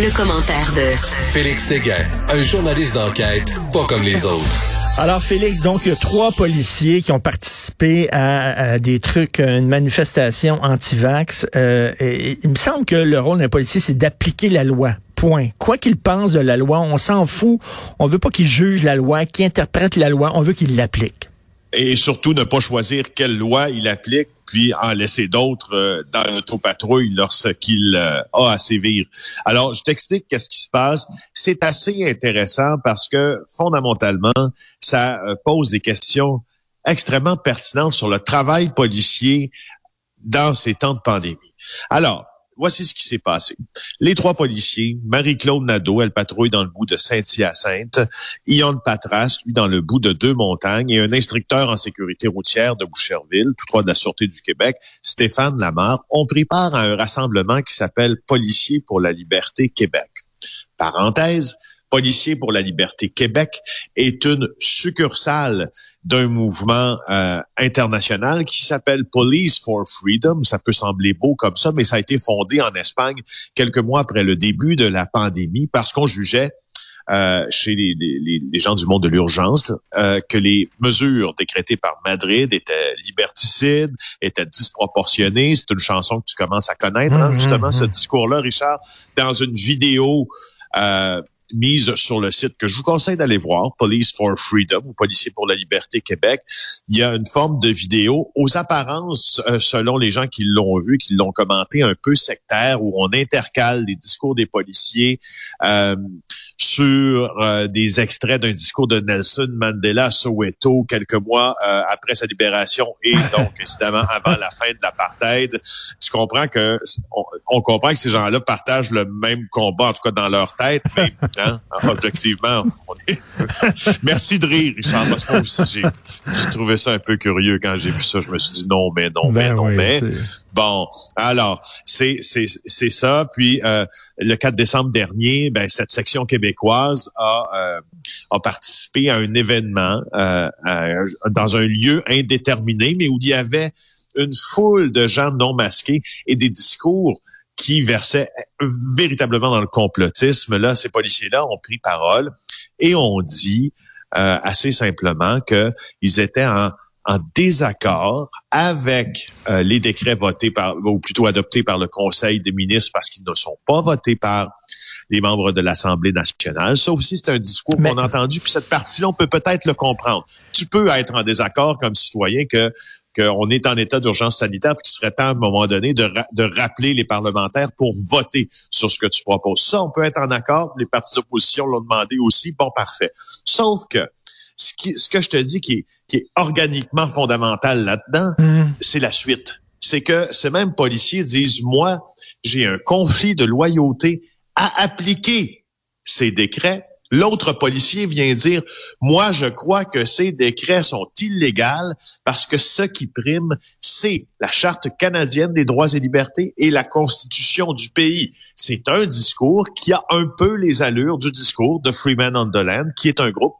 Le commentaire de Félix Séguin, un journaliste d'enquête pas comme les autres. Alors Félix, donc il y a trois policiers qui ont participé à, des trucs, une manifestation anti-vax. Euh, et, il me semble que le rôle d'un policier, c'est d'appliquer la loi. Point. Quoi qu'il pense de la loi, on s'en fout. On veut pas qu'il juge la loi, qu'il interprète la loi. On veut qu'il l'applique et surtout ne pas choisir quelle loi il applique, puis en laisser d'autres euh, dans l'autopatrouille lorsqu'il euh, a à sévir. Alors, je t'explique qu'est-ce qui se passe. C'est assez intéressant parce que fondamentalement, ça euh, pose des questions extrêmement pertinentes sur le travail policier dans ces temps de pandémie. Alors, Voici ce qui s'est passé. Les trois policiers, Marie-Claude Nadeau, elle patrouille dans le bout de Saint-Hyacinthe, Ion Patras, lui, dans le bout de Deux-Montagnes, et un instructeur en sécurité routière de Boucherville, tout droit de la Sûreté du Québec, Stéphane Lamarre, ont pris part à un rassemblement qui s'appelle Policiers pour la liberté Québec. Parenthèse, Policiers pour la liberté Québec est une succursale d'un mouvement euh, international qui s'appelle Police for Freedom. Ça peut sembler beau comme ça, mais ça a été fondé en Espagne quelques mois après le début de la pandémie parce qu'on jugeait euh, chez les, les, gens du monde de l'urgence euh, que les mesures décrétées par Madrid étaient liberticides, étaient disproportionnées. C'est une chanson que tu commences à connaître, hein, mmh, justement, mmh, ce mmh. discours-là, Richard, dans une vidéo euh, mise sur le site que je vous conseille d'aller voir, Police for Freedom ou Policiers pour la liberté Québec. Il y a une forme de vidéo aux apparences, euh, selon les gens qui l'ont vu, qui l'ont commenté, un peu sectaire, où on intercale les discours des policiers euh, sur euh, des extraits d'un discours de Nelson Mandela à Soweto quelques mois après sa libération et donc évidemment avant la fin de l'apartheid. Je comprends que on, comprend que ces gens-là partagent le même combat, en tout cas dans leur tête, mais Hein? Objectivement, Merci de rire, Richard, parce que moi aussi, j'ai trouvé ça un peu curieux quand j'ai vu ça. Je me suis dit non, mais non, mais ben non, mais. Bon, alors, c'est ça. Puis, euh, le 4 décembre dernier, ben, cette section québécoise a, euh, a participé à un événement euh, dans un lieu indéterminé, mais où il y avait une foule de gens non masqués et des discours qui versaient véritablement dans le complotisme. Là, ces policiers-là ont pris parole et ont dit euh, assez simplement qu'ils étaient en, en, désaccord avec euh, les décrets votés par, ou plutôt adoptés par le Conseil des ministres parce qu'ils ne sont pas votés par les membres de l'Assemblée nationale. Sauf si c'est un discours qu'on a entendu, puis cette partie-là, on peut peut-être le comprendre. Tu peux être en désaccord comme citoyen que qu'on est en état d'urgence sanitaire, puis qu'il serait temps à un moment donné de, de rappeler les parlementaires pour voter sur ce que tu proposes. Ça, on peut être en accord. Les partis d'opposition l'ont demandé aussi. Bon, parfait. Sauf que ce, qui, ce que je te dis qui est, qui est organiquement fondamental là-dedans, mmh. c'est la suite. C'est que ces mêmes policiers disent, moi, j'ai un conflit de loyauté à appliquer ces décrets L'autre policier vient dire, moi, je crois que ces décrets sont illégaux parce que ce qui prime, c'est la Charte canadienne des droits et libertés et la Constitution du pays. C'est un discours qui a un peu les allures du discours de Freeman on the Land, qui est un groupe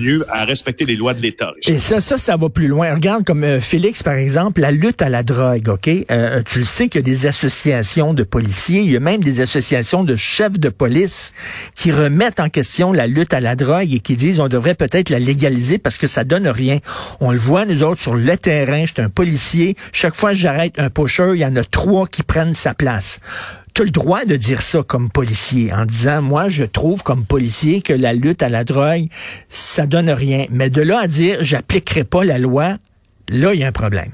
mieux à respecter les lois de l'État. Et ça, ça, ça va plus loin. Regarde comme euh, Félix, par exemple, la lutte à la drogue, OK? Euh, tu le sais qu'il y a des associations de policiers, il y a même des associations de chefs de police qui remettent en question la lutte à la drogue et qui disent on devrait peut-être la légaliser parce que ça donne rien. On le voit, nous autres, sur le terrain, je un policier, chaque fois que j'arrête un pusher, il y en a trois qui prennent sa place tu as le droit de dire ça comme policier en disant moi je trouve comme policier que la lutte à la drogue ça donne rien. Mais de là à dire j'appliquerai pas la loi là il y a un problème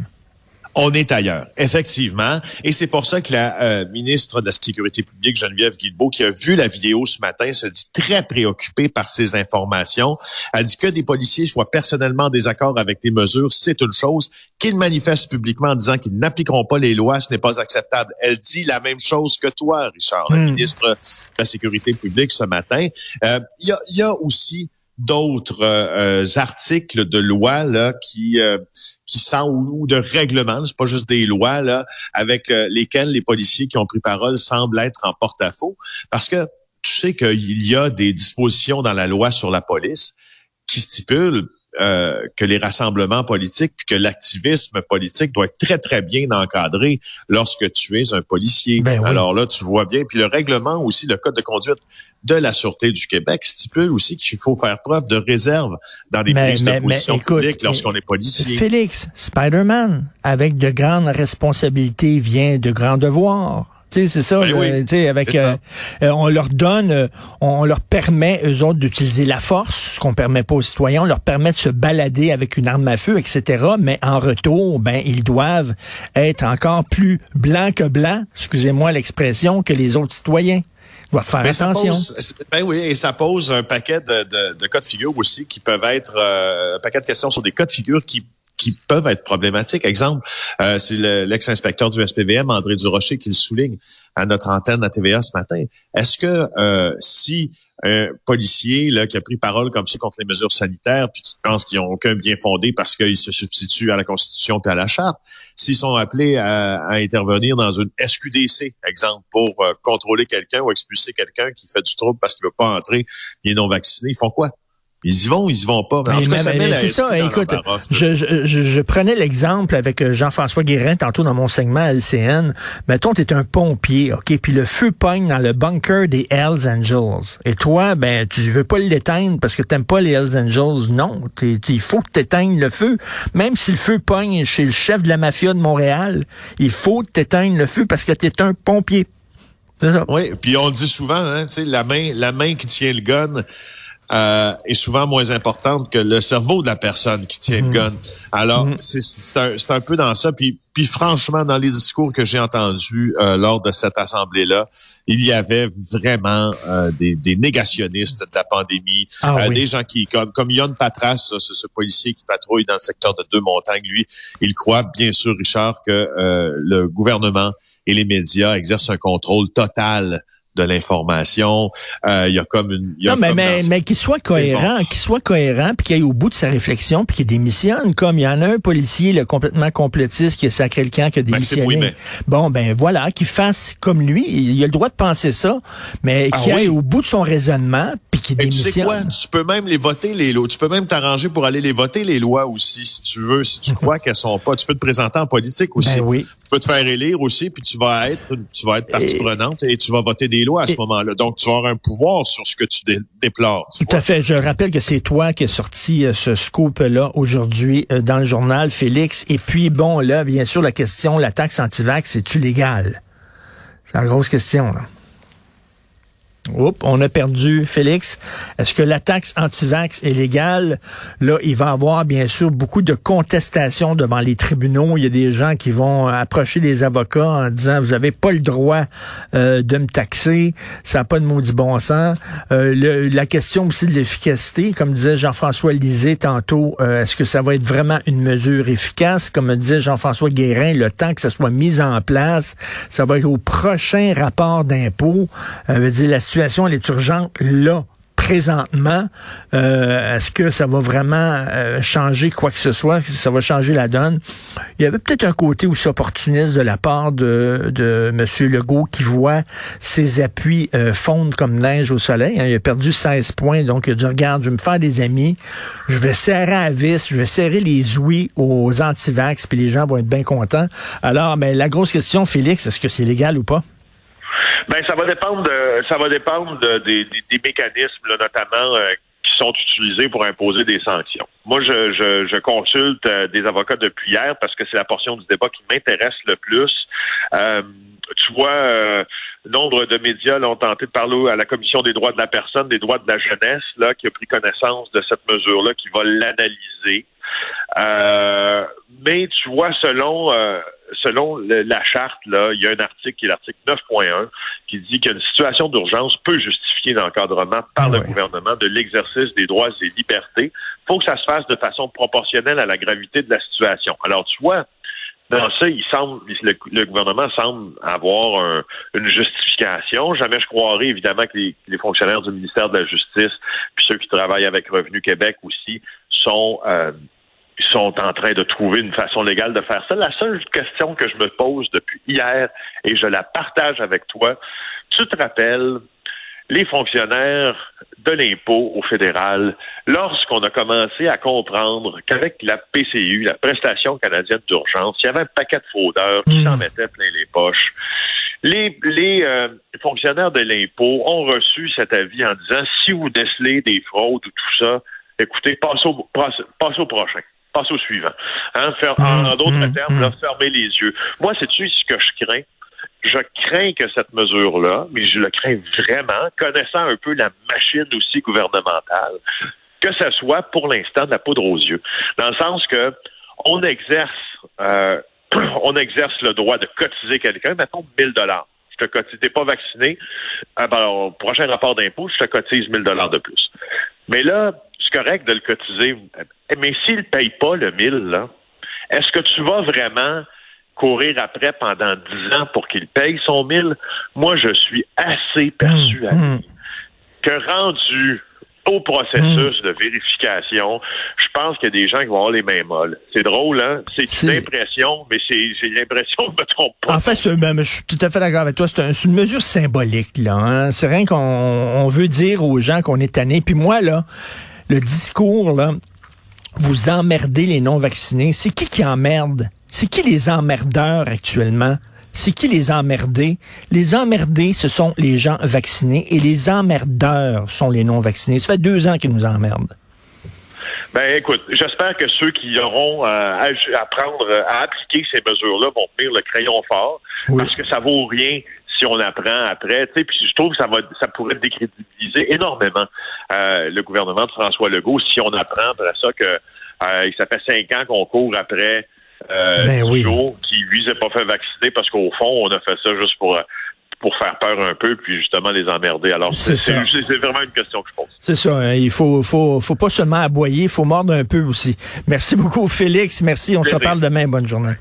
on est ailleurs, effectivement. Et c'est pour ça que la euh, ministre de la Sécurité publique, Geneviève Guilbeault, qui a vu la vidéo ce matin, se dit très préoccupée par ces informations. Elle dit que des policiers soient personnellement en désaccord avec les mesures, c'est une chose. Qu'ils manifestent publiquement en disant qu'ils n'appliqueront pas les lois, ce n'est pas acceptable. Elle dit la même chose que toi, Richard, la hmm. ministre de la Sécurité publique ce matin. Euh, il y a aussi d'autres euh, articles de loi là qui euh, qui sont ou, de règlements, c'est pas juste des lois là avec euh, lesquels les policiers qui ont pris parole semblent être en porte-à-faux. Parce que tu sais qu'il y a des dispositions dans la loi sur la police qui stipulent euh, que les rassemblements politiques, puis que l'activisme politique doit être très, très bien encadré lorsque tu es un policier. Ben Alors là, tu vois bien. Puis le règlement aussi, le code de conduite de la Sûreté du Québec stipule aussi qu'il faut faire preuve de réserve dans les prises de position publiques lorsqu'on est policier. Félix, Spider-Man, avec de grandes responsabilités vient de grands devoirs c'est ça. Ben avec, euh, euh, on leur donne, euh, on leur permet eux autres d'utiliser la force, ce qu'on permet pas aux citoyens. On leur permet de se balader avec une arme à feu, etc. Mais en retour, ben ils doivent être encore plus blancs que blancs, excusez-moi l'expression, que les autres citoyens. Ils doivent faire attention. ben oui, et ça pose un paquet de, de, de, cas de figure aussi qui peuvent être un paquet de questions sur des cas de figure qui qui peuvent être problématiques. Exemple, euh, c'est l'ex-inspecteur du SPVM, André Durocher, qui le souligne à notre antenne à TVA ce matin. Est-ce que euh, si un policier qui a pris parole comme ça contre les mesures sanitaires, puis qui pense qu'ils n'ont aucun bien fondé parce qu'ils se substituent à la Constitution et à la Charte, s'ils sont appelés à, intervenir dans une SQDC, exemple, pour euh, contrôler quelqu'un ou expulser quelqu'un qui fait du trouble parce qu'il ne veut pas entrer, il est non vacciné, ils font quoi? Ils y vont ou ils y vont pas? Mais, c'est ça. Écoute, je, je, je, prenais l'exemple avec euh, Jean-François Guérin tantôt dans mon segment LCN. Mettons, tu es un pompier, OK? Puis le feu pogne dans le bunker des Hells Angels. Et toi, ben, tu veux pas l'éteindre parce que t'aimes pas les Hells Angels. Non. Il faut que tu éteignes le feu. Même si le feu pogne chez le chef de la mafia de Montréal, il faut que tu éteignes le feu parce que tu es un pompier. Oui, puis on dit souvent, hein, la main, la main qui tient le gun, euh, est souvent moins importante que le cerveau de la personne qui tient le mhm. gun. Alors, mhm. c'est un, un, peu dans ça. Puis, puis franchement, dans les discours que j'ai entendus euh, lors de cette assemblée-là, il y avait vraiment euh, des, des, négationnistes de la pandémie, ah euh, des gens qui, comme, comme Yann Patras, ce, ce, policier qui patrouille dans le secteur de Deux-Montagnes, lui, il croit bien sûr, Richard, que le gouvernement et les médias exercent un contrôle total de l'information. Euh, il y a comme une. non, mais, mais, mais qu'il soit cohérent, qu'il soit cohérent, puis qu'il aille au bout de sa réflexion, puis qu'il démissionne. Comme il y en a un policier là, complètement complétiste qui a sacré le camp, qui a démissionné. Bon, ben voilà, qu'il fasse comme lui. Il a le droit de penser ça, mais ah qu'il aille au bout de son raisonnement, puis qu'il démissionne. Tu sais quoi? Tu peux même les voter les lois. Tu peux même t'arranger pour aller les voter les lois aussi, si tu veux, si tu crois qu'elles sont pas. Tu peux te présenter en politique aussi. Ben oui. Tu peux te faire élire aussi, puis tu vas être, tu vas être partie prenante et tu vas voter des lois à ce moment-là. Donc, tu vas avoir un pouvoir sur ce que tu déplores. Tout à fait. Je rappelle que c'est toi qui as sorti euh, ce scoop-là aujourd'hui euh, dans le journal, Félix. Et puis, bon, là, bien sûr, la question, la taxe anti-vax, c'est-tu légal? C'est la grosse question, là. Oups, on a perdu Félix. Est-ce que la taxe anti-vax est légale? Là, il va y avoir bien sûr beaucoup de contestations devant les tribunaux. Il y a des gens qui vont approcher des avocats en disant vous n'avez pas le droit euh, de me taxer, ça n'a pas de maudit bon sens. Euh, la question aussi de l'efficacité, comme disait Jean-François Lisée tantôt, euh, est-ce que ça va être vraiment une mesure efficace? Comme disait Jean-François Guérin, le temps que ça soit mis en place, ça va être au prochain rapport d'impôt. Situation elle est urgente là présentement, euh, est-ce que ça va vraiment euh, changer quoi que ce soit, ça va changer la donne? Il y avait peut-être un côté aussi opportuniste de la part de, de M. Legault qui voit ses appuis euh, fondre comme neige au soleil. Hein. Il a perdu 16 points, donc il a dit, regarde, je vais me faire des amis, je vais serrer à vis, je vais serrer les ouïes aux antivax, puis les gens vont être bien contents. Alors, mais la grosse question, Félix, est-ce que c'est légal ou pas? Ben, ça va dépendre de, ça va dépendre des, mécanismes, notamment euh, qui sont utilisés pour imposer des sanctions. Moi, je, je, consulte euh, des avocats depuis hier parce que c'est la portion du débat qui m'intéresse le plus. Euh, tu vois, nombre de médias l'ont tenté de parler à la Commission des droits de la personne, des droits de la jeunesse, là, qui a pris connaissance de cette mesure-là, qui va l'analyser. mais tu vois, selon selon la charte, là, il y a un article qui est l'article 9.1 qui dit qu'une situation d'urgence peut justifier l'encadrement par le gouvernement de l'exercice des droits et libertés. Il faut que ça se fasse de façon proportionnelle à la gravité de la situation. Alors, tu vois, dans ça, il semble, le, gouvernement semble avoir une justification. Jamais je croirais évidemment que les, fonctionnaires du ministère de la Justice, puis ceux qui travaillent avec Revenu Québec aussi, sont euh, sont en train de trouver une façon légale de faire ça. La seule question que je me pose depuis hier, et je la partage avec toi, tu te rappelles, les fonctionnaires de l'impôt au fédéral lorsqu'on a commencé à comprendre qu'avec la PCU, la prestation canadienne d'urgence, il y avait un paquet de fraudeurs qui s'en mettaient plein les poches. Les, les euh, fonctionnaires de l'impôt ont reçu cet avis en disant si vous décelez des fraudes ou tout ça, écoutez, passez au, au prochain. Passez au suivant. Hein, faire, en, d'autres mmh, termes, mmh. fermez les yeux. Moi, c'est-tu ce que je crains? Je crains que cette mesure-là, mais je le crains vraiment, connaissant un peu la machine aussi gouvernementale, que ce soit pour l'instant de la poudre aux yeux. Dans le sens que on exerce euh, on exerce le droit de cotiser quelqu'un, mettons 1000 dollars. Je te cotise, t'es pas vacciné, ah ben, au prochain rapport d'impôt, je te cotise 1000 dollars de plus. Mais là, c'est correct de le cotiser, mais s'il paye pas le 1000, là, est-ce que tu vas vraiment courir après pendant 10 ans pour qu'il paye son 1000? Moi, je suis assez persuadé mmh, mmh. que rendu au processus hmm. de vérification, je pense qu'il y a des gens qui vont avoir les mains molles. C'est drôle, hein? C'est une impression, mais c'est l'impression que je me trompe pas. En fait, ben, je suis tout à fait d'accord avec toi. C'est une mesure symbolique, là. Hein? C'est rien qu'on veut dire aux gens qu'on est tanné. Puis moi, là, le discours, là, vous emmerdez les non-vaccinés. C'est qui qui emmerde? C'est qui les emmerdeurs actuellement? c'est qui les emmerdés? Les emmerdés, ce sont les gens vaccinés et les emmerdeurs sont les non-vaccinés. Ça fait deux ans qu'ils nous emmerdent. Ben écoute, j'espère que ceux qui auront euh, à, prendre, à appliquer ces mesures-là vont tenir le crayon fort, parce que ça vaut rien si on apprend après. Puis je trouve que ça va, ça pourrait décrédibiliser énormément euh, le gouvernement de François Legault si on apprend après ça que euh, ça fait cinq ans qu'on court après euh, ben qui lui s'est pas fait vacciner parce qu'au fond, on a fait ça juste pour pour faire peur un peu, puis justement les emmerder. Alors, c'est vraiment une question que je pose. C'est ça. Hein. il faut, faut, faut pas seulement aboyer, il faut mordre un peu aussi. Merci beaucoup, Félix. Merci. On se reparle demain. Bonne journée.